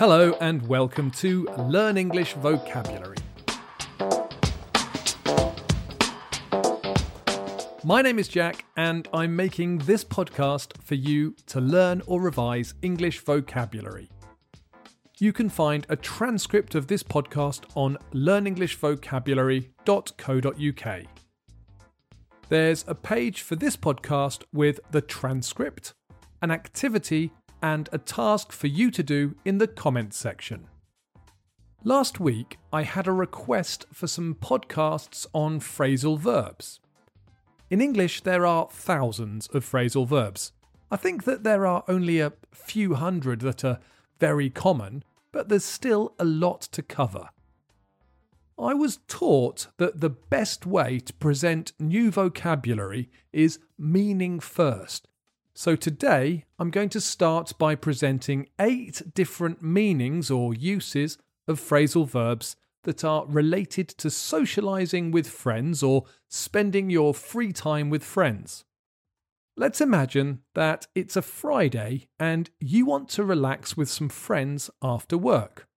Hello and welcome to Learn English Vocabulary. My name is Jack, and I'm making this podcast for you to learn or revise English vocabulary. You can find a transcript of this podcast on learnenglishvocabulary.co.uk. There's a page for this podcast with the transcript, an activity, and a task for you to do in the comments section. Last week, I had a request for some podcasts on phrasal verbs. In English, there are thousands of phrasal verbs. I think that there are only a few hundred that are very common, but there's still a lot to cover. I was taught that the best way to present new vocabulary is meaning first, so today I'm going to start by presenting eight different meanings or uses of phrasal verbs that are related to socializing with friends or spending your free time with friends. Let's imagine that it's a Friday and you want to relax with some friends after work.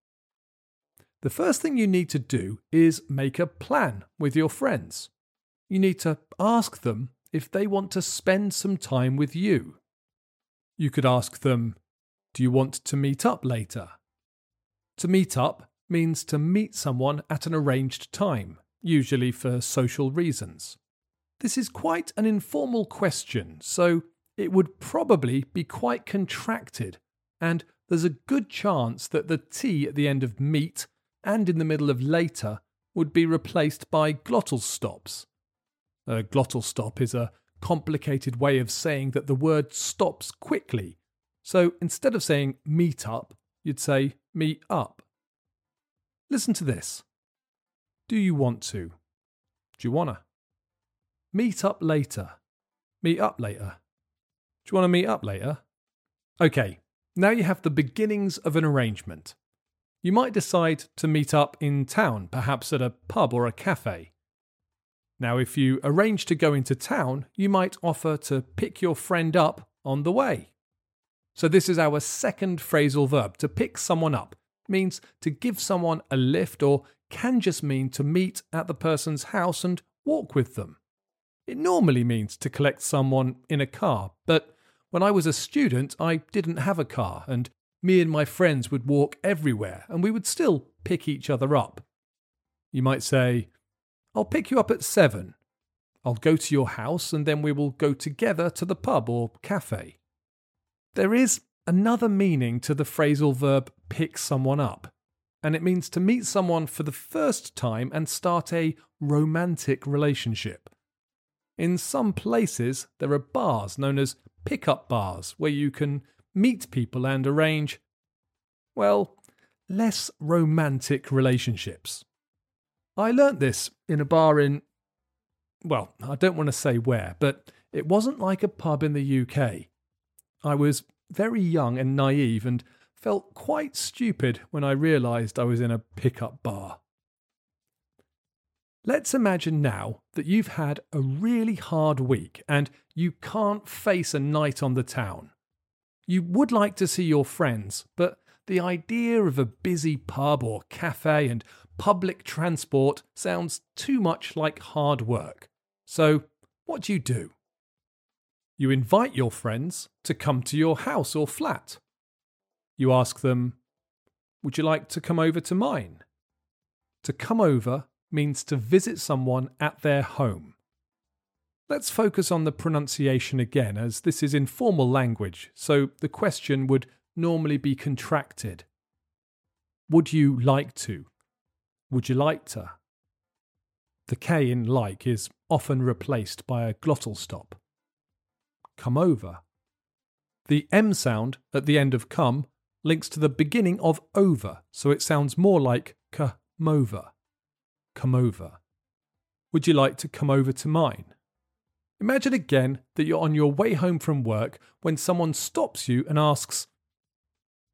The first thing you need to do is make a plan with your friends. You need to ask them if they want to spend some time with you. You could ask them, Do you want to meet up later? To meet up means to meet someone at an arranged time, usually for social reasons. This is quite an informal question, so it would probably be quite contracted, and there's a good chance that the T at the end of meet and in the middle of later would be replaced by glottal stops. Uh, a glottal stop is a complicated way of saying that the word stops quickly. So instead of saying meet up, you'd say meet up. Listen to this. Do you want to? Do you wanna? Meet up later. Meet up later. Do you want to meet up later? Okay, now you have the beginnings of an arrangement. You might decide to meet up in town, perhaps at a pub or a cafe. Now, if you arrange to go into town, you might offer to pick your friend up on the way. So, this is our second phrasal verb to pick someone up, means to give someone a lift or can just mean to meet at the person's house and walk with them. It normally means to collect someone in a car, but when I was a student, I didn't have a car, and me and my friends would walk everywhere, and we would still pick each other up. You might say, I'll pick you up at seven. I'll go to your house and then we will go together to the pub or cafe. There is another meaning to the phrasal verb pick someone up, and it means to meet someone for the first time and start a romantic relationship. In some places, there are bars known as pick-up bars where you can meet people and arrange, well, less romantic relationships. I learnt this in a bar in, well, I don't want to say where, but it wasn't like a pub in the UK. I was very young and naive and felt quite stupid when I realised I was in a pickup bar. Let's imagine now that you've had a really hard week and you can't face a night on the town. You would like to see your friends, but the idea of a busy pub or cafe and public transport sounds too much like hard work. So, what do you do? You invite your friends to come to your house or flat. You ask them, Would you like to come over to mine? To come over means to visit someone at their home. Let's focus on the pronunciation again, as this is informal language, so the question would normally be contracted. Would you like to? Would you like to? The K in like is often replaced by a glottal stop. Come over. The M sound at the end of come links to the beginning of over, so it sounds more like come over come over. Would you like to come over to mine? Imagine again that you're on your way home from work when someone stops you and asks,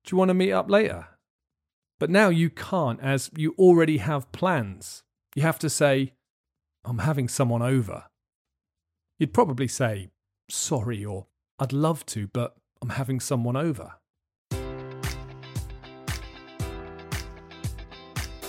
Do you want to meet up later? But now you can't as you already have plans. You have to say, I'm having someone over. You'd probably say, Sorry, or I'd love to, but I'm having someone over.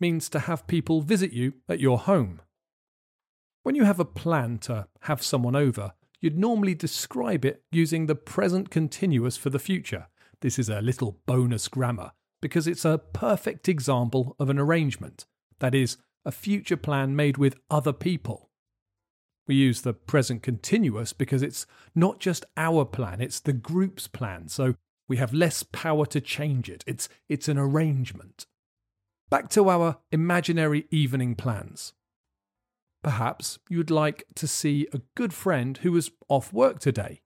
means to have people visit you at your home. When you have a plan to have someone over, you'd normally describe it using the present continuous for the future. This is a little bonus grammar because it's a perfect example of an arrangement, that is, a future plan made with other people. We use the present continuous because it's not just our plan, it's the group's plan, so we have less power to change it. It's, it's an arrangement. Back to our imaginary evening plans. Perhaps you'd like to see a good friend who was off work today.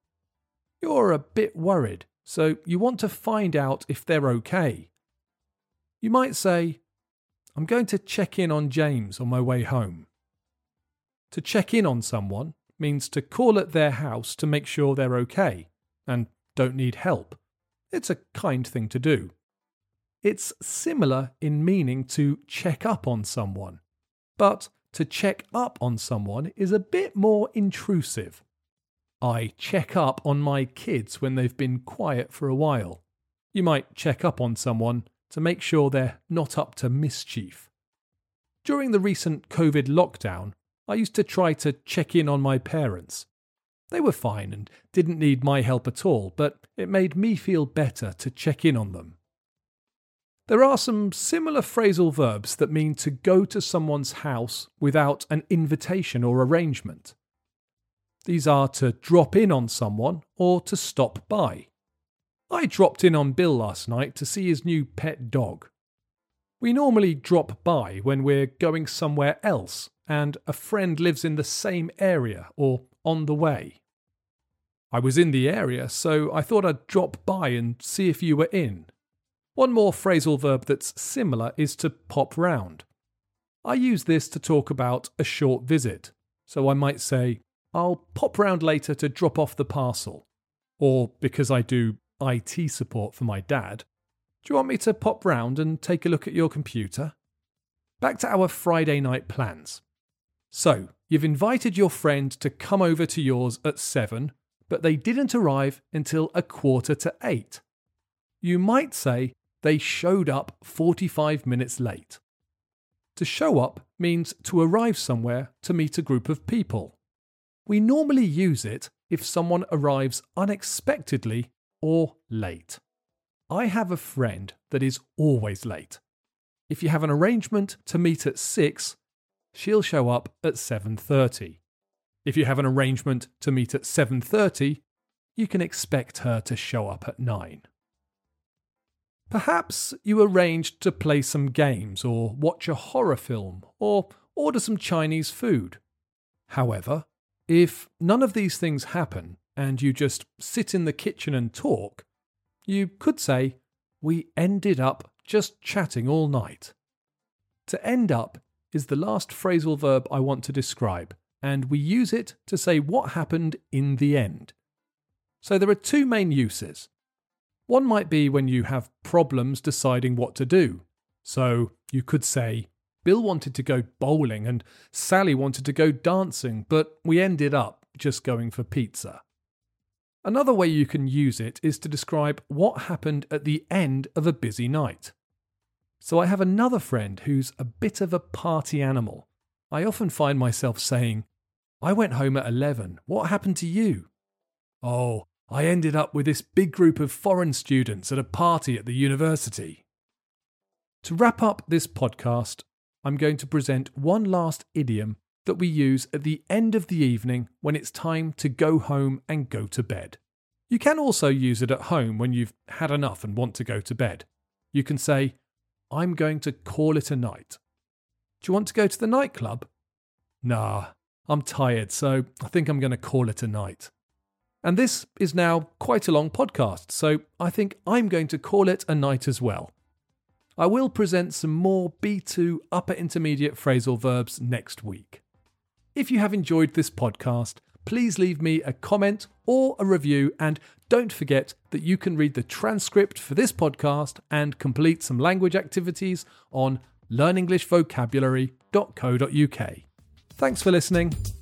You're a bit worried, so you want to find out if they're okay. You might say, I'm going to check in on James on my way home. To check in on someone means to call at their house to make sure they're okay and don't need help. It's a kind thing to do. It's similar in meaning to check up on someone, but to check up on someone is a bit more intrusive. I check up on my kids when they've been quiet for a while. You might check up on someone to make sure they're not up to mischief. During the recent COVID lockdown, I used to try to check in on my parents. They were fine and didn't need my help at all, but it made me feel better to check in on them. There are some similar phrasal verbs that mean to go to someone's house without an invitation or arrangement. These are to drop in on someone or to stop by. I dropped in on Bill last night to see his new pet dog. We normally drop by when we're going somewhere else and a friend lives in the same area or on the way. I was in the area, so I thought I'd drop by and see if you were in. One more phrasal verb that's similar is to pop round. I use this to talk about a short visit, so I might say, I'll pop round later to drop off the parcel. Or because I do IT support for my dad, do you want me to pop round and take a look at your computer? Back to our Friday night plans. So, you've invited your friend to come over to yours at 7, but they didn't arrive until a quarter to 8. You might say they showed up 45 minutes late. To show up means to arrive somewhere to meet a group of people. We normally use it if someone arrives unexpectedly or late. I have a friend that is always late. If you have an arrangement to meet at 6, she'll show up at 7:30. If you have an arrangement to meet at 7:30, you can expect her to show up at 9. Perhaps you arranged to play some games or watch a horror film or order some Chinese food. However, if none of these things happen and you just sit in the kitchen and talk, you could say, We ended up just chatting all night. To end up is the last phrasal verb I want to describe, and we use it to say what happened in the end. So there are two main uses. One might be when you have problems deciding what to do. So you could say, Bill wanted to go bowling and Sally wanted to go dancing, but we ended up just going for pizza. Another way you can use it is to describe what happened at the end of a busy night. So I have another friend who's a bit of a party animal. I often find myself saying, I went home at 11. What happened to you? Oh, I ended up with this big group of foreign students at a party at the university. To wrap up this podcast, I'm going to present one last idiom that we use at the end of the evening when it's time to go home and go to bed. You can also use it at home when you've had enough and want to go to bed. You can say, I'm going to call it a night. Do you want to go to the nightclub? Nah, I'm tired, so I think I'm going to call it a night. And this is now quite a long podcast, so I think I'm going to call it a night as well. I will present some more B2 upper intermediate phrasal verbs next week. If you have enjoyed this podcast, please leave me a comment or a review, and don't forget that you can read the transcript for this podcast and complete some language activities on learnenglishvocabulary.co.uk. Thanks for listening.